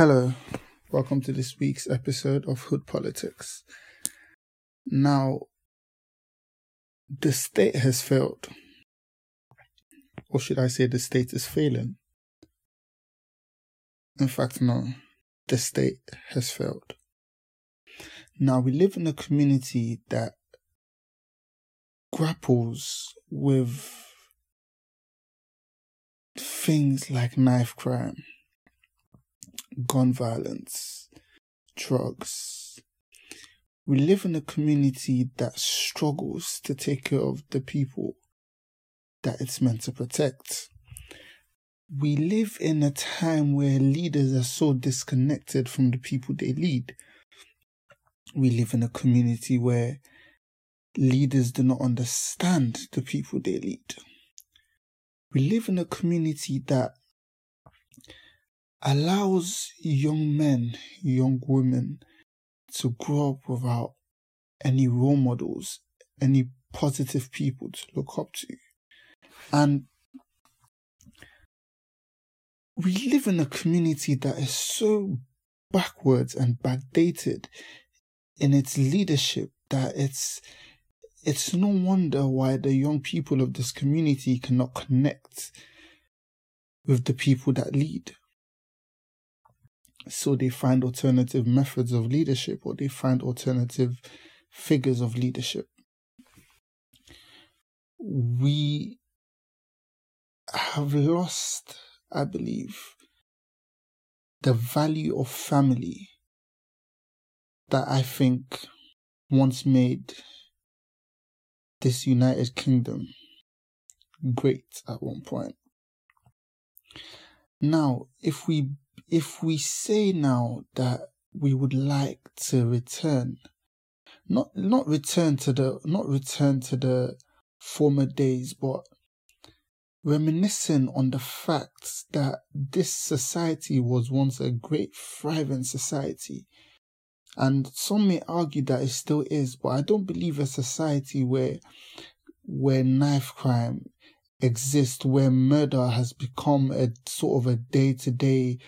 Hello, welcome to this week's episode of Hood Politics. Now, the state has failed. Or should I say, the state is failing? In fact, no, the state has failed. Now, we live in a community that grapples with things like knife crime gun violence, drugs. We live in a community that struggles to take care of the people that it's meant to protect. We live in a time where leaders are so disconnected from the people they lead. We live in a community where leaders do not understand the people they lead. We live in a community that allows young men, young women to grow up without any role models, any positive people to look up to. And we live in a community that is so backwards and backdated in its leadership that it's it's no wonder why the young people of this community cannot connect with the people that lead so they find alternative methods of leadership or they find alternative figures of leadership. We have lost, I believe, the value of family that I think once made this United Kingdom great at one point. Now, if we if we say now that we would like to return, not not return to the not return to the former days, but reminiscing on the fact that this society was once a great thriving society. And some may argue that it still is, but I don't believe a society where where knife crime exists, where murder has become a sort of a day to day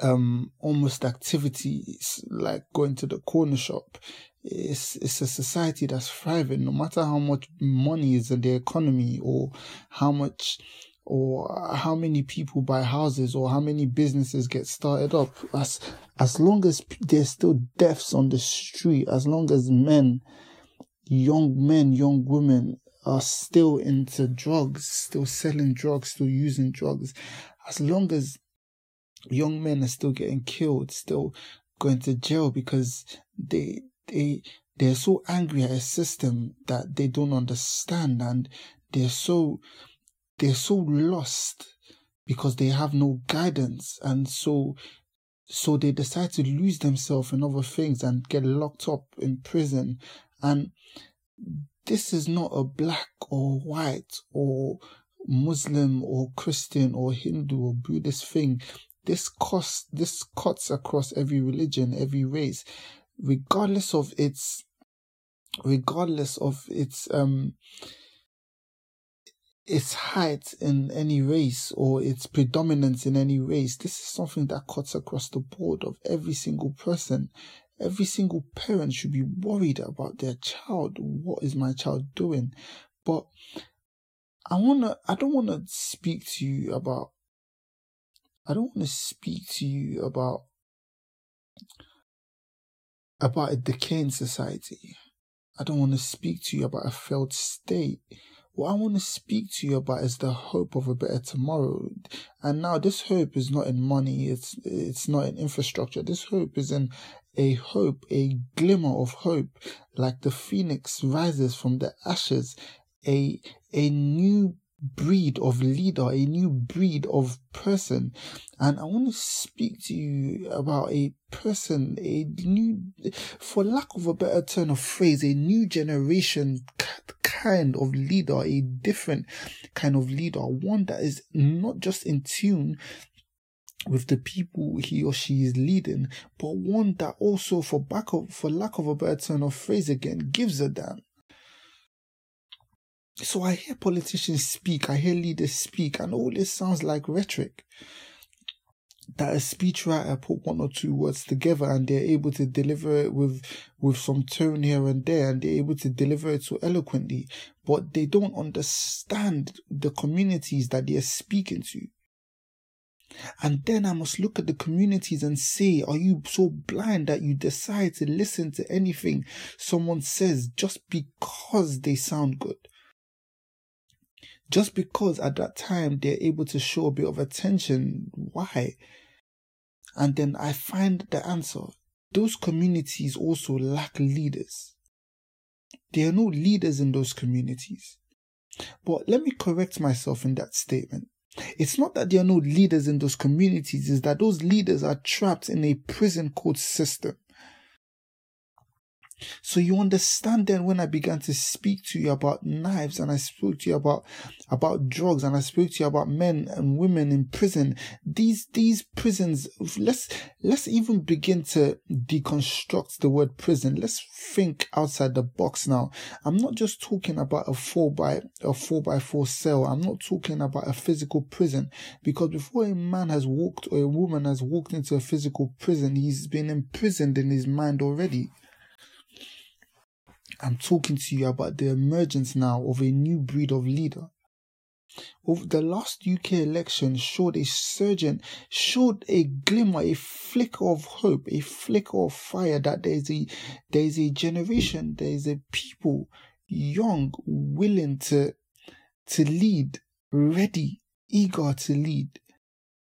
um almost activities like going to the corner shop. It's it's a society that's thriving. No matter how much money is in the economy or how much or how many people buy houses or how many businesses get started up as as long as there's still deaths on the street as long as men young men young women are still into drugs still selling drugs still using drugs as long as young men are still getting killed, still going to jail because they they they're so angry at a system that they don't understand and they're so they're so lost because they have no guidance and so so they decide to lose themselves in other things and get locked up in prison and this is not a black or white or Muslim or Christian or Hindu or Buddhist thing. This costs, this cuts across every religion, every race, regardless of its, regardless of its, um, its height in any race or its predominance in any race. This is something that cuts across the board of every single person. Every single parent should be worried about their child. What is my child doing? But I wanna, I don't wanna speak to you about I don't want to speak to you about about a decaying society. I don't want to speak to you about a failed state. What I want to speak to you about is the hope of a better tomorrow. And now this hope is not in money, it's it's not in infrastructure. This hope is in a hope, a glimmer of hope, like the phoenix rises from the ashes, a a new breed of leader, a new breed of person. And I want to speak to you about a person, a new, for lack of a better turn of phrase, a new generation kind of leader, a different kind of leader, one that is not just in tune with the people he or she is leading, but one that also, for back of, for lack of a better turn of phrase again, gives a damn. So I hear politicians speak, I hear leaders speak, and all this sounds like rhetoric. that a speechwriter put one or two words together and they're able to deliver it with with some tone here and there and they're able to deliver it so eloquently but they don't understand the communities that they're speaking to and then I must look at the communities and say, are you so blind that you decide to listen to anything someone says just because they sound good? Just because at that time they're able to show a bit of attention. Why? And then I find the answer. Those communities also lack leaders. There are no leaders in those communities. But let me correct myself in that statement. It's not that there are no leaders in those communities, it's that those leaders are trapped in a prison code system. So you understand then when I began to speak to you about knives and I spoke to you about about drugs and I spoke to you about men and women in prison. These these prisons let's let's even begin to deconstruct the word prison. Let's think outside the box now. I'm not just talking about a four by a four by four cell. I'm not talking about a physical prison because before a man has walked or a woman has walked into a physical prison, he's been imprisoned in his mind already. I'm talking to you about the emergence now of a new breed of leader. Over the last UK election showed a surgeon, showed a glimmer, a flicker of hope, a flicker of fire that there's a there's a generation, there's a people young, willing to to lead, ready, eager to lead,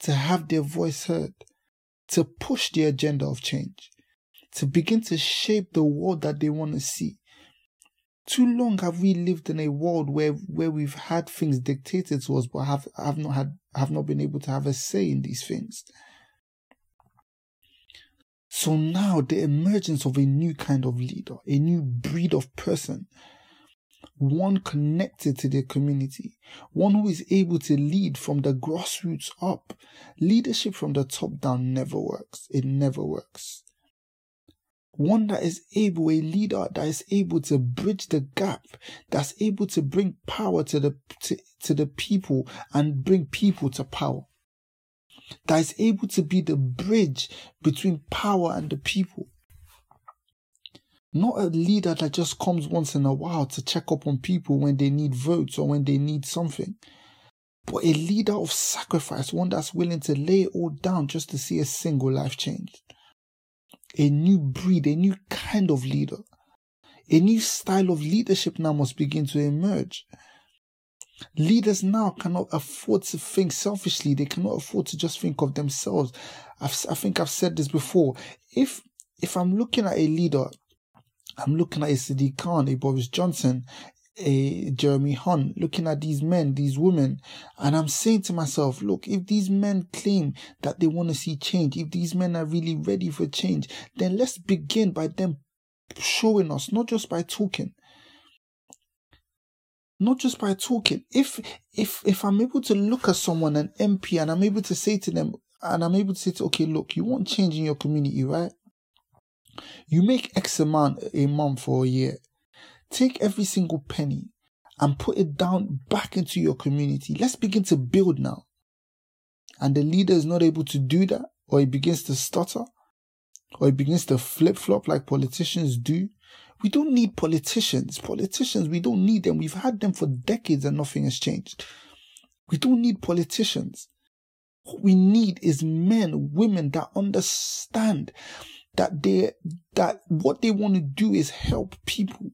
to have their voice heard, to push the agenda of change, to begin to shape the world that they want to see too long have we lived in a world where where we've had things dictated to us but have have not had have not been able to have a say in these things so now the emergence of a new kind of leader a new breed of person one connected to their community, one who is able to lead from the grassroots up. Leadership from the top down never works. It never works one that is able, a leader that is able to bridge the gap, that's able to bring power to the to, to the people and bring people to power. That is able to be the bridge between power and the people. Not a leader that just comes once in a while to check up on people when they need votes or when they need something. But a leader of sacrifice, one that's willing to lay it all down just to see a single life changed a new breed, a new kind of leader. A new style of leadership now must begin to emerge. Leaders now cannot afford to think selfishly. They cannot afford to just think of themselves. I've, I think I've said this before. If if I'm looking at a leader, I'm looking at a Sadiq Khan, a Boris Johnson, a Jeremy Hunt, looking at these men, these women, and I'm saying to myself, look, if these men claim that they want to see change, if these men are really ready for change, then let's begin by them showing us, not just by talking. Not just by talking. If if if I'm able to look at someone, an MP, and I'm able to say to them, and I'm able to say to, okay, look, you want change in your community, right? You make X amount a month or a year Take every single penny and put it down back into your community. Let's begin to build now. And the leader is not able to do that, or he begins to stutter, or he begins to flip flop like politicians do. We don't need politicians. Politicians, we don't need them. We've had them for decades and nothing has changed. We don't need politicians. What we need is men, women that understand that they that what they want to do is help people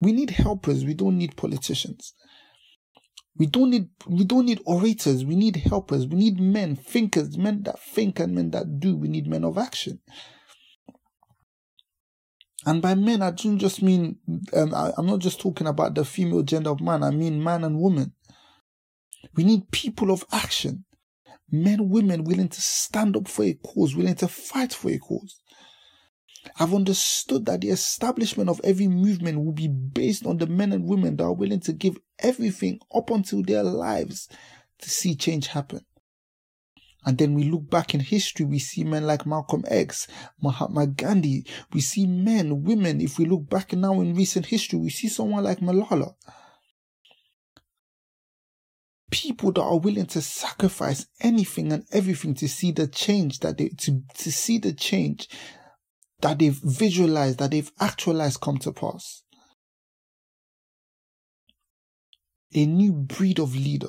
we need helpers. We don't need politicians. We don't need we don't need orators. We need helpers. We need men, thinkers, men that think and men that do. We need men of action. And by men, I don't just mean um, I, I'm not just talking about the female gender of man. I mean man and woman. We need people of action, men, women willing to stand up for a cause, willing to fight for a cause. I've understood that the establishment of every movement will be based on the men and women that are willing to give everything up until their lives to see change happen. And then we look back in history, we see men like Malcolm X, Mahatma Gandhi. We see men, women. If we look back now in recent history, we see someone like Malala. people that are willing to sacrifice anything and everything to see the change that they to, to see the change that they've visualized, that they've actualized come to pass. A new breed of leader.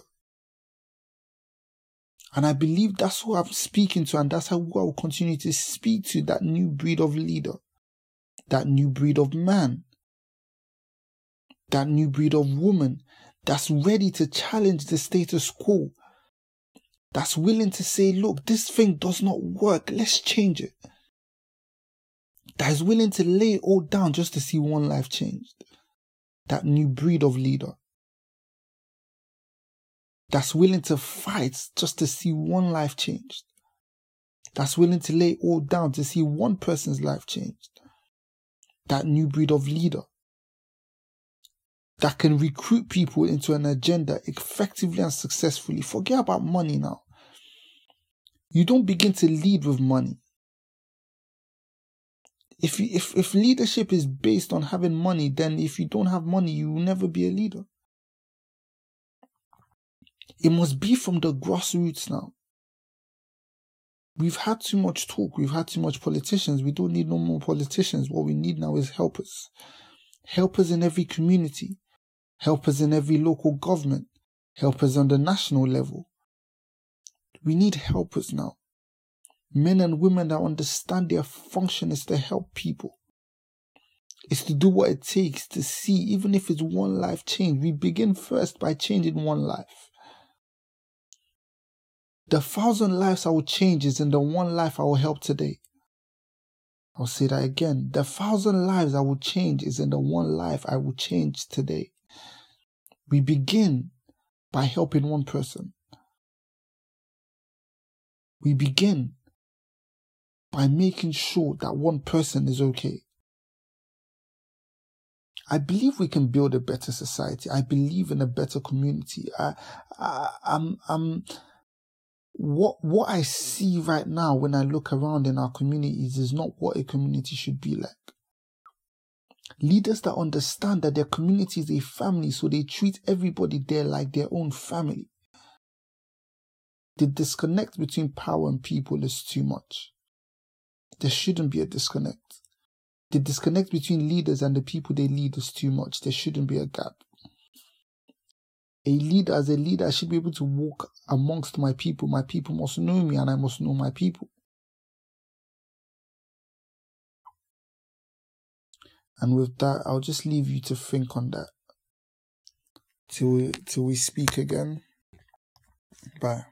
And I believe that's who I'm speaking to, and that's how I will continue to speak to that new breed of leader, that new breed of man, that new breed of woman that's ready to challenge the status quo, that's willing to say, look, this thing does not work, let's change it that is willing to lay all down just to see one life changed. That new breed of leader. That's willing to fight just to see one life changed. That's willing to lay all down to see one person's life changed. That new breed of leader. That can recruit people into an agenda effectively and successfully. Forget about money now. You don't begin to lead with money if if if leadership is based on having money, then if you don't have money, you will never be a leader. It must be from the grassroots now. We've had too much talk. We've had too much politicians. We don't need no more politicians. What we need now is helpers. Helpers in every community. Helpers in every local government. Helpers on the national level. We need helpers now men and women that understand their function is to help people. It's to do what it takes to see, even if it's one life change. We begin first by changing one life. The thousand lives I will change is in the one life I will help today. I'll say that again. The thousand lives I will change is in the one life I will change today. We begin by helping one person. We begin by making sure that one person is okay. I believe we can build a better society. I believe in a better community. I, I, I'm, I'm, what, what I see right now when I look around in our communities is not what a community should be like. Leaders that understand that their community is a family, so they treat everybody there like their own family. The disconnect between power and people is too much there shouldn't be a disconnect. The disconnect between leaders and the people they lead is too much. There shouldn't be a gap. A leader, as a leader, I should be able to walk amongst my people. My people must know me and I must know my people. And with that, I'll just leave you to think on that till we, till we speak again. Bye.